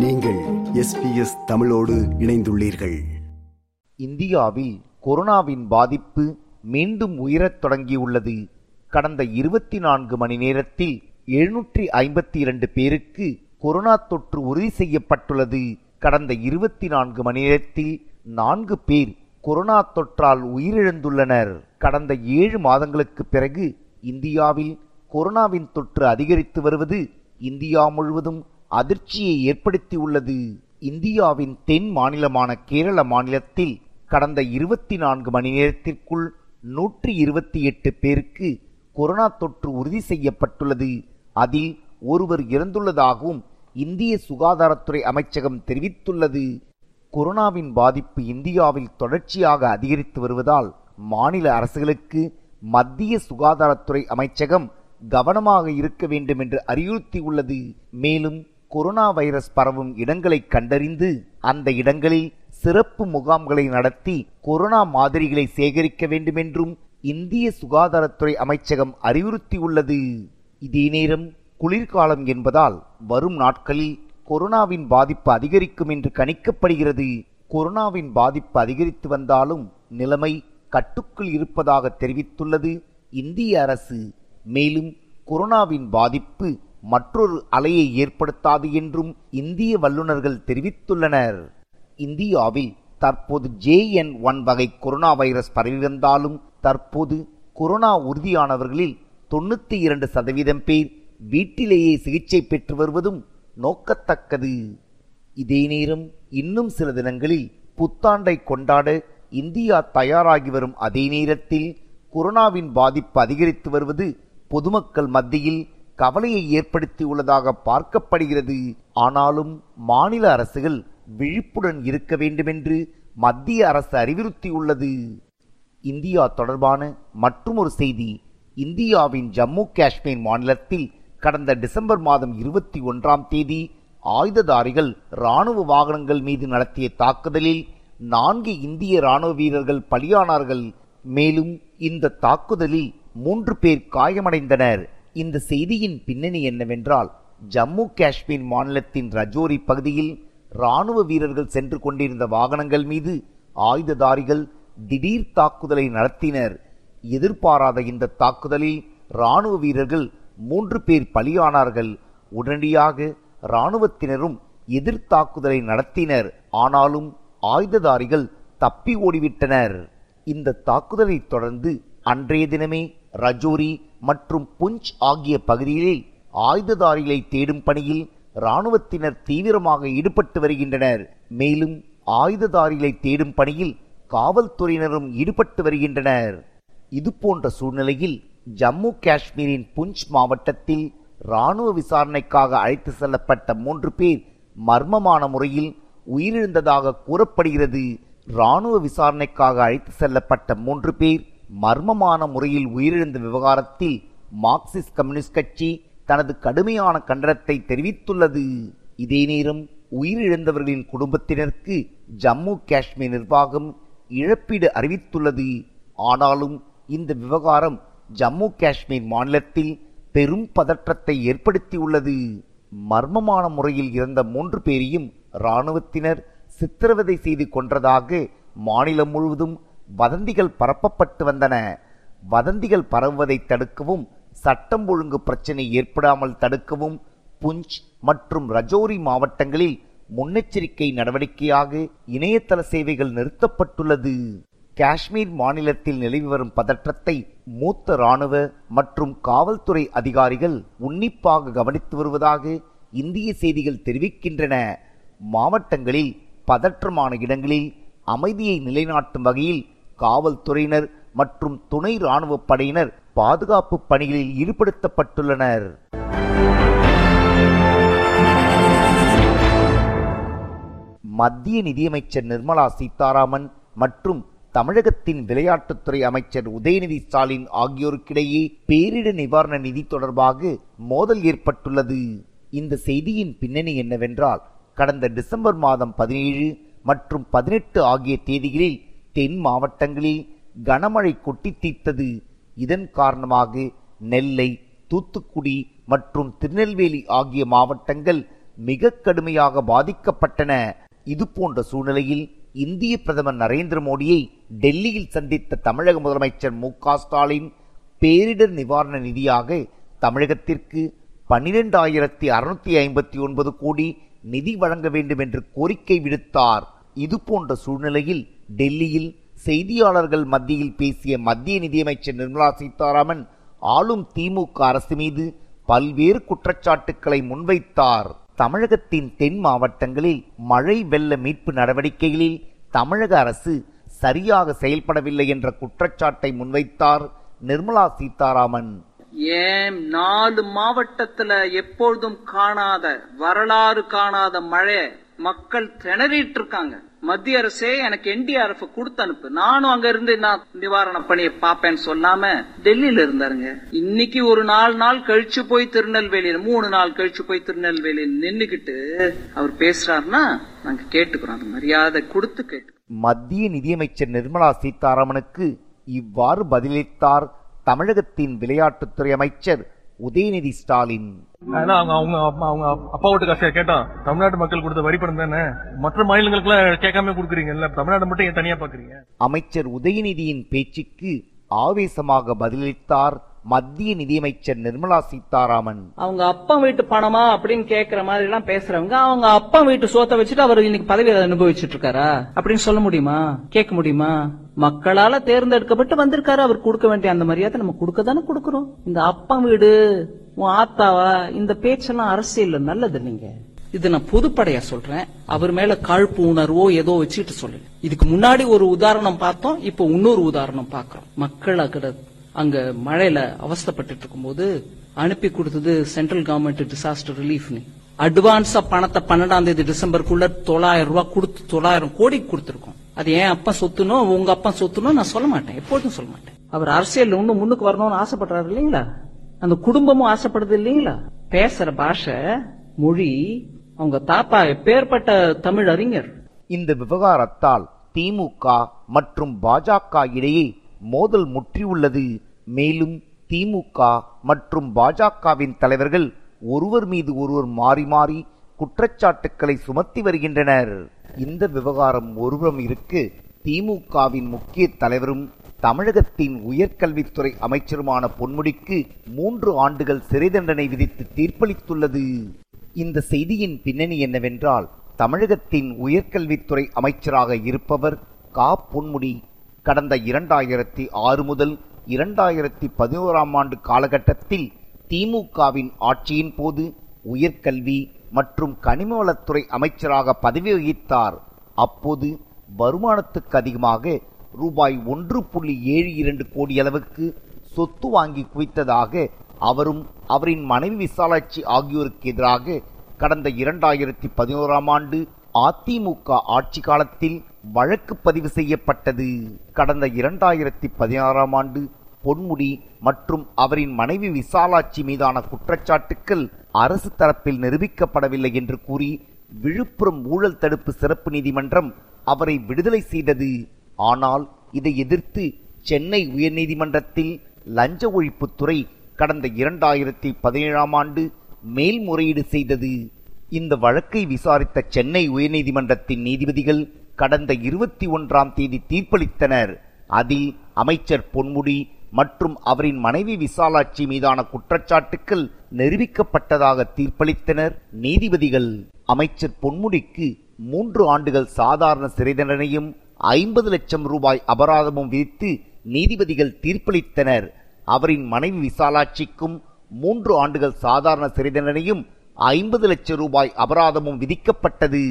நீங்கள் எஸ்பிஎஸ் தமிழோடு இணைந்துள்ளீர்கள். இந்தியாவில் கொரோனாவின் பாதிப்பு மீண்டும் உயரத் தொடங்கியுள்ளது. கடந்த இருபத்தி நான்கு மணி நேரத்தில் எழுநூற்றி ஐம்பத்தி இரண்டு பேருக்கு கொரோனா தொற்று உறுதி செய்யப்பட்டுள்ளது. கடந்த இருபத்தி நான்கு மணி நேரத்தில் நான்கு பேர் கொரோனா தொற்றால் உயிரிழந்துள்ளனர். கடந்த ஏழு மாதங்களுக்கு பிறகு இந்தியாவில் கொரோனாவின் தொற்று அதிகரித்து வருவது இந்தியா முழுவதும் அதிர்ச்சியை ஏற்படுத்தியுள்ளது. இந்தியாவின் தென் மாநிலமான கேரள மாநிலத்தில் கடந்த இருபத்தி நான்கு மணி நேரத்திற்குள் நூற்றி இருபத்தி எட்டு பேருக்கு கொரோனா தொற்று உறுதி செய்யப்பட்டுள்ளது. அதில் ஒருவர் இறந்துள்ளதாகவும் இந்திய சுகாதாரத்துறை அமைச்சகம் தெரிவித்துள்ளது. கொரோனாவின் பாதிப்பு இந்தியாவில் தொடர்ச்சியாக அதிகரித்து வருவதால் மாநில அரசுகளுக்கு மத்திய சுகாதாரத்துறை அமைச்சகம் கவனமாக இருக்க வேண்டும் என்று அறிவுறுத்தியுள்ளது. மேலும் கொரோனா வைரஸ் பரவும் இடங்களை கண்டறிந்து அந்த இடங்களில் சிறப்பு முகாம்களை நடத்தி கொரோனா மாதிரிகளை சேகரிக்க வேண்டுமென்றும் இந்திய சுகாதாரத்துறை அமைச்சகம் அறிவுறுத்தியுள்ளது. இதே நேரம் குளிர்காலம் என்பதால் வரும் நாட்களில் கொரோனாவின் பாதிப்பு அதிகரிக்கும் என்று கணிக்கப்படுகிறது. கொரோனாவின் பாதிப்பு அதிகரித்து வந்தாலும் நிலைமை கட்டுக்குள் இருப்பதாக தெரிவித்துள்ளது இந்திய அரசு. மேலும் கொரோனாவின் பாதிப்பு மற்றொரு அலையை ஏற்படுத்தாது என்றும் இந்திய வல்லுநர்கள் தெரிவித்துள்ளனர். இந்தியாவில் தற்போது ஜேஎன் ஒன் வகை கொரோனா வைரஸ் பரவி வந்தாலும் தற்போது கொரோனா உறுதியானவர்களில் தொண்ணூத்தி இரண்டு சதவீதம் பேர் வீட்டிலேயே சிகிச்சை பெற்று வருவதும் நோக்கத்தக்கது. இதே நேரம் இன்னும் சில தினங்களில் புத்தாண்டை கொண்டாட இந்தியா தயாராகி வரும் அதே நேரத்தில் கொரோனாவின் பாதிப்பு அதிகரித்து வருவது பொதுமக்கள் மத்தியில் கவலையை ஏற்படுத்தியுள்ளதாக பார்க்கப்படுகிறது. ஆனாலும் மாநில அரசுகள் விழிப்புடன் இருக்க வேண்டுமென்று மத்திய அரசு அறிவுறுத்தியுள்ளது. இந்தியா தொடர்பான மற்றுமொரு செய்தி இந்தியாவின் ஜம்மு காஷ்மீர் மாநிலத்தில் கடந்த டிசம்பர் மாதம் இருபத்தி ஒன்றாம் தேதி ஆயுததாரிகள் ராணுவ வாகனங்கள் மீது நடத்திய தாக்குதலில் நான்கு இந்திய ராணுவ வீரர்கள் பலியானார்கள். மேலும் இந்த தாக்குதலில் மூன்று பேர் காயமடைந்தனர். இந்த செய்தியின் பின்னணி என்னவென்றால் ஜம்மு காஷ்மீர் மாநிலத்தின் ரஜோரி பகுதியில் ராணுவ வீரர்கள் சென்று கொண்டிருந்த வாகனங்கள் மீது ஆயுததாரிகள் திடீர் தாக்குதலை நடத்தினர். எதிர்பாராத இந்த தாக்குதலில் ராணுவ வீரர்கள் மூன்று பேர் பலியானார்கள். உடனடியாக இராணுவத்தினரும் எதிர் தாக்குதலை நடத்தினர். ஆனாலும் ஆயுததாரிகள் தப்பி ஓடிவிட்டனர். இந்த தாக்குதலை தொடர்ந்து அன்றைய தினமே ரஜோரி மற்றும் புஞ்ச் ஆகிய பகுதிகளில் ஆயுததாரிகளை தேடும் பணியில் இராணுவத்தினர் தீவிரமாக ஈடுபட்டு வருகின்றனர். மேலும் ஆயுததாரிகளை தேடும் பணியில் காவல்துறையினரும் ஈடுபட்டு வருகின்றனர். இதுபோன்ற சூழ்நிலையில் ஜம்மு காஷ்மீரின் புஞ்ச் மாவட்டத்தில் இராணுவ விசாரணைக்காக அழைத்து செல்லப்பட்ட மூன்று பேர் மர்மமான முறையில் உயிரிழந்ததாக கூறப்படுகிறது. இராணுவ விசாரணைக்காக அழைத்து செல்லப்பட்ட மூன்று பேர் மர்மமான முறையில் உயிரிழந்த விவகாரத்தில் மார்க்சிஸ்ட் கம்யூனிஸ்ட் கட்சி தனது கடுமையான கண்டனத்தை தெரிவித்துள்ளது. இதே நேரம் உயிரிழந்தவர்களின் குடும்பத்தினருக்கு ஜம்மு காஷ்மீர் நிர்வாகம் இழப்பீடு அறிவித்துள்ளது. ஆனாலும் இந்த விவகாரம் ஜம்மு காஷ்மீர் மாநிலத்தில் பெரும் பதற்றத்தை ஏற்படுத்தியுள்ளது. மர்மமான முறையில் இறந்த மூன்று பேரையும் இராணுவத்தினர் சித்திரவதை செய்து கொன்றதாக மாநிலம் முழுவதும் வதந்திகள் பரப்பப்பட்டு வந்தன. வதந்திகள் பரவுவதை தடுக்கவும் சட்டம் ஒழுங்கு பிரச்சினை ஏற்படாமல் தடுக்கவும் புஞ்ச் மற்றும் ரஜோரி மாவட்டங்களில் முன்னெச்சரிக்கை நடவடிக்கையாக இணையதள சேவைகள் நிறுத்தப்பட்டுள்ளது. காஷ்மீர் மாநிலத்தில் நிலவி வரும் பதற்றத்தை மூத்த இராணுவ மற்றும் காவல்துறை அதிகாரிகள் உன்னிப்பாக கவனித்து வருவதாக இந்திய செய்திகள் தெரிவிக்கின்றன. மாவட்டங்களில் பதற்றமான இடங்களில் அமைதியை நிலைநாட்டும் வகையில் காவல்துறையினர் மற்றும் துணை ராணுவ படையினர் பாதுகாப்பு பணிகளில் ஈடுபடுத்தப்பட்டுள்ளனர். மத்திய நிதியமைச்சர் நிர்மலா சீதாராமன் மற்றும் தமிழகத்தின் விளையாட்டுத்துறை அமைச்சர் உதயநிதி ஸ்டாலின் ஆகியோருக்கிடையே பேரிடர் நிவாரண நிதி தொடர்பாக மோதல் ஏற்பட்டுள்ளது. இந்த செய்தியின் பின்னணி என்னவென்றால் கடந்த டிசம்பர் மாதம் பதினேழு மற்றும் பதினெட்டு ஆகிய தேதிகளில் தென் மாவட்டங்களில் கனமழை கொட்டி தீர்த்தது. இதன் காரணமாக நெல்லை தூத்துக்குடி மற்றும் திருநெல்வேலி ஆகிய மாவட்டங்கள் மிக கடுமையாக பாதிக்கப்பட்டன. இது போன்ற சூழ்நிலையில் இந்திய பிரதமர் நரேந்திர மோடியை டெல்லியில் சந்தித்த தமிழக முதலமைச்சர் மு க ஸ்டாலின் பேரிடர் நிவாரண நிதியாக தமிழகத்திற்கு பன்னிரெண்டாயிரத்தி அறுநூத்தி ஐம்பத்தி ஒன்பது கோடி நிதி வழங்க வேண்டும் என்று கோரிக்கை விடுத்தார். இது போன்ற சூழ்நிலையில் டெல்லியில் செய்தியாளர்கள் மத்தியில் பேசிய மத்திய நிதியமைச்சர் நிர்மலா சீதாராமன் ஆளும் திமுக அரசு மீது பல்வேறு குற்றச்சாட்டுக்களை முன்வைத்தார். தமிழகத்தின் தென் மாவட்டங்களில் மழை வெள்ள மீட்பு நடவடிக்கைகளில் தமிழக அரசு சரியாக செயல்படவில்லை என்ற குற்றச்சாட்டை முன்வைத்தார் நிர்மலா சீதாராமன். ஏன் நாலு மாவட்டத்துல எப்பொழுதும் காணாத வரலாறு காணாத மழை மக்கள் திணறிட்டு இருக்காங்க? மத்திய அரசே எனக்கு என்டிஆர்எஃப் கொடுத்து அனுப்பு. நானும் அங்க இருந்து நான் நிவாரண பணியை பாப்பேன்னு சொல்லாம டெல்லியில இருந்தாருங்க. இன்னைக்கு ஒரு நாலு நாள் கழிச்சு போய் திருநெல்வேலியில மூணு நாள் கழிச்சு போய் திருநெல்வேலியில் நின்னுக்கிட்டு அவர் பேசுறாருன்னா நாங்க கேட்டுக்கிறோம். அது மரியாதை கொடுத்து கேட்டு மத்திய நிதியமைச்சர் நிர்மலா சீதாராமனுக்கு இவ்வாறு பதிலளித்தார் தமிழகத்தின் விளையாட்டுத்துறை அமைச்சர் உதயநிதி ஸ்டாலின். ஆனா அவங்க அவங்க அவங்க அப்பா வீட்டு கேட்டோம் தமிழ்நாட்டு மக்கள் கொடுத்த வரி பணம் தானே? மற்ற மாநிலங்களுக்கு எல்லாம் கேட்காம கொடுக்குறீங்கல்ல தமிழ்நாடு மட்டும் ஏன் தனியா பாக்குறீங்க அமைச்சர் உதயநிதியின் பேச்சுக்கு ஆவேசமாக பதிலளித்தார் மத்திய நிதியமைச்சர் நிர்மலா சீதாராமன். அவங்க அப்பா வீட்டு பணமா அப்படின்னு கேக்குற மாதிரி எல்லாம் பேசுறவங்க அவங்க அப்பா வீட்டு சோத்த வச்சுட்டு அவர் இன்னைக்கு பதவியை அனுபவிச்சுட்டு இருக்காரா அப்படின்னு சொல்ல முடியுமா? கேட்க முடியுமா? மக்களால தேர்ந்தெடுக்கப்பட்டு வந்திருக்காரு அவர் கொடுக்க வேண்டிய அந்த மரியாதை நம்ம கொடுக்க தானே கொடுக்கறோம். இந்த அப்பா வீடு உன் ஆத்தாவா இந்த பேச்செல்லாம் அரசியல் நல்லது நீங்க. இது நான் பொதுப்படையா சொல்றேன். அவர் மேல காழ்ப்பு உணர்வோ ஏதோ வச்சுட்டு சொல்லு. இதுக்கு முன்னாடி ஒரு உதாரணம் பார்த்தோம் இப்போ இன்னொரு உதாரணம் பாக்குறோம் மக்கள் அக்கட அங்க மழையில அவஸ்தைப்பட்டு இருக்கும்போது அனுப்பி கொடுத்தது சென்ட்ரல் கவர்மெண்ட் டிசாஸ்டர் ரிலீஃப்னு. அட்வான்ஸா பணத்தை பன்னெண்டாம் தேதி டிசம்பருக்குள்ள தொள்ளாயிரம் ரூபாய் கொடுத்து தொள்ளாயிரம் கோடி கொடுத்திருக்கோம். அது ஏன் அப்பா சொத்துனோ உங்க அப்பா சொத்துனோ நான் சொல்ல மாட்டேன். எப்பொழுதும் சொல்ல மாட்டேன். அவர் அரசியல் இன்னும் முன்னுக்கு வரணும்னு ஆசைப்படுறாரு இல்லீங்களா? அந்த குடும்பமும் ஆசைப்படுது இல்லீங்களா? பேசுற பாஷை மொழி அவங்க தாத்தா எப்பேற்பட்ட தமிழ் அறிஞர் இந்த விவகாரத்தால் திமுக மற்றும் பாஜக இடையே மோதல் முற்றியுள்ளது. மேலும் திமுக மற்றும் பாஜகவின் தலைவர்கள் ஒருவர் மீது ஒருவர் மாறி மாறி குற்றச்சாட்டுக்களை சுமத்தி வருகின்றனர். இந்த விவகாரம் ஒருபுறம் இருக்கு. திமுகவின் முக்கிய தலைவரும் தமிழகத்தின் உயர்கல்வித்துறை அமைச்சருமான பொன்முடிக்கு மூன்று ஆண்டுகள் சிறை தண்டனை விதித்து தீர்ப்பளித்துள்ளது. இந்த செய்தியின் பின்னணி என்னவென்றால் தமிழகத்தின் உயர்கல்வித்துறை அமைச்சராக இருப்பவர் கா. பொன்முடி. கடந்த இரண்டாயிரத்தி ஆறு முதல் இரண்டாயிரத்தி பதினோராம் ஆண்டு காலகட்டத்தில் திமுகவின் ஆட்சியின் போது உயர்கல்வி மற்றும் கனிமவளத்துறை அமைச்சராக பதவி வகித்தார் அப்போது வருமானத்துக்கு அதிகமாக ரூபாய் ஒன்று புள்ளி ஏழு இரண்டு கோடி அளவுக்கு சொத்து வாங்கி குவித்ததாக அவரும் அவரின் மனைவி விசாலாட்சி ஆகியோருக்கு எதிராக கடந்த இரண்டாயிரத்தி பதினோராம் ஆண்டு அதிமுக ஆட்சி காலத்தில் வழக்கு பதிவு செய்யப்பட்டது. கடந்த இரண்டாயிரத்தி பதினாறாம் ஆண்டு பொன்முடி மற்றும் அவரின் மனைவி விசாலாட்சி மீதான குற்றச்சாட்டுக்கள் அரசு தரப்பில் நிரூபிக்கப்படவில்லை என்று கூறி விழுப்புரம் ஊழல் தடுப்பு சிறப்பு நீதிமன்றம் அவரை விடுதலை செய்தது. ஆனால் இதை எதிர்த்து சென்னை உயர்நீதிமன்றத்தில் லஞ்ச ஒழிப்புத்துறை கடந்த இரண்டாயிரத்தி பதினேழாம் ஆண்டு மேல்முறையீடு செய்தது. இந்த வழக்கை விசாரித்த சென்னை உயர்நீதிமன்றத்தின் நீதிபதிகள் கடந்த இருபத்தி ஒன்றாம் தேதி தீர்ப்பளித்தனர். அதில் அமைச்சர் பொன்முடி மற்றும் அவரின் மனைவி விசாலாட்சி மீதான குற்றச்சாட்டுக்கள் நிரூபிக்கப்பட்டதாக தீர்ப்பளித்தனர். நீதிபதிகள் அமைச்சர் பொன்முடிக்கு மூன்று ஆண்டுகள் சாதாரண சிறை தண்டனையும் ஐம்பது லட்சம் ரூபாய் அபராதமும் விதித்து நீதிபதிகள் தீர்ப்பளித்தனர். அவரின் மனைவி விசாலாட்சிக்கும் மூன்று ஆண்டுகள் சாதாரண சிறை தண்டனையும் ஐம்பது லட்சம் ரூபாய் அபராதமும் விதிக்கப்பட்டது.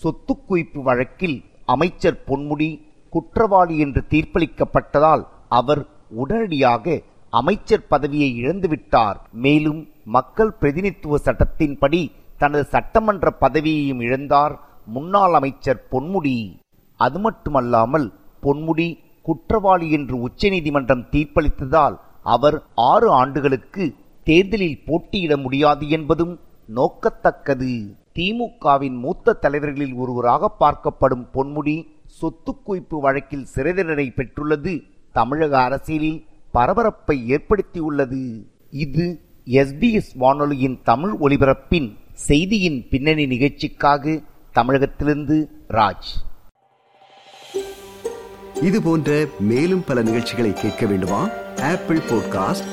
சொத்து குவிப்பு வழக்கில் அமைச்சர் பொன்முடி குற்றவாளி என்று தீர்ப்பளிக்கப்பட்டதால் அவர் உடனடியாக அமைச்சர் பதவியை இழந்துவிட்டார். மேலும் மக்கள் பிரதிநிதித்துவ சட்டத்தின்படி தனது சட்டமன்ற பதவியையும் இழந்தார் முன்னாள் அமைச்சர் பொன்முடி. அது மட்டுமல்லாமல் பொன்முடி குற்றவாளி என்று உச்சநீதிமன்றம் தீர்ப்பளித்ததால் அவர் ஆறு ஆண்டுகளுக்கு தேர்தலில் போட்டியிட முடியாது என்பதும் நோக்கத்தக்கது. திமுகவின் மூத்த தலைவர்களில் ஒருவராக பார்க்கப்படும் பொன்முடி சொத்து குவிப்பு வழக்கில் சிறை தண்டனை பெற்றுள்ளது. தமிழக அரசியலில் பரபரப்பை ஏற்படுத்தியுள்ளது. இது எஸ்பிஎஸ் வானொலியின் தமிழ் ஒலிபரப்பின் செய்தியின் பின்னணி நிகழ்ச்சிக்காக தமிழகத்திலிருந்து ராஜ். இது போன்ற மேலும் பல நிகழ்ச்சிகளை கேட்க வேண்டுமா? Apple podcast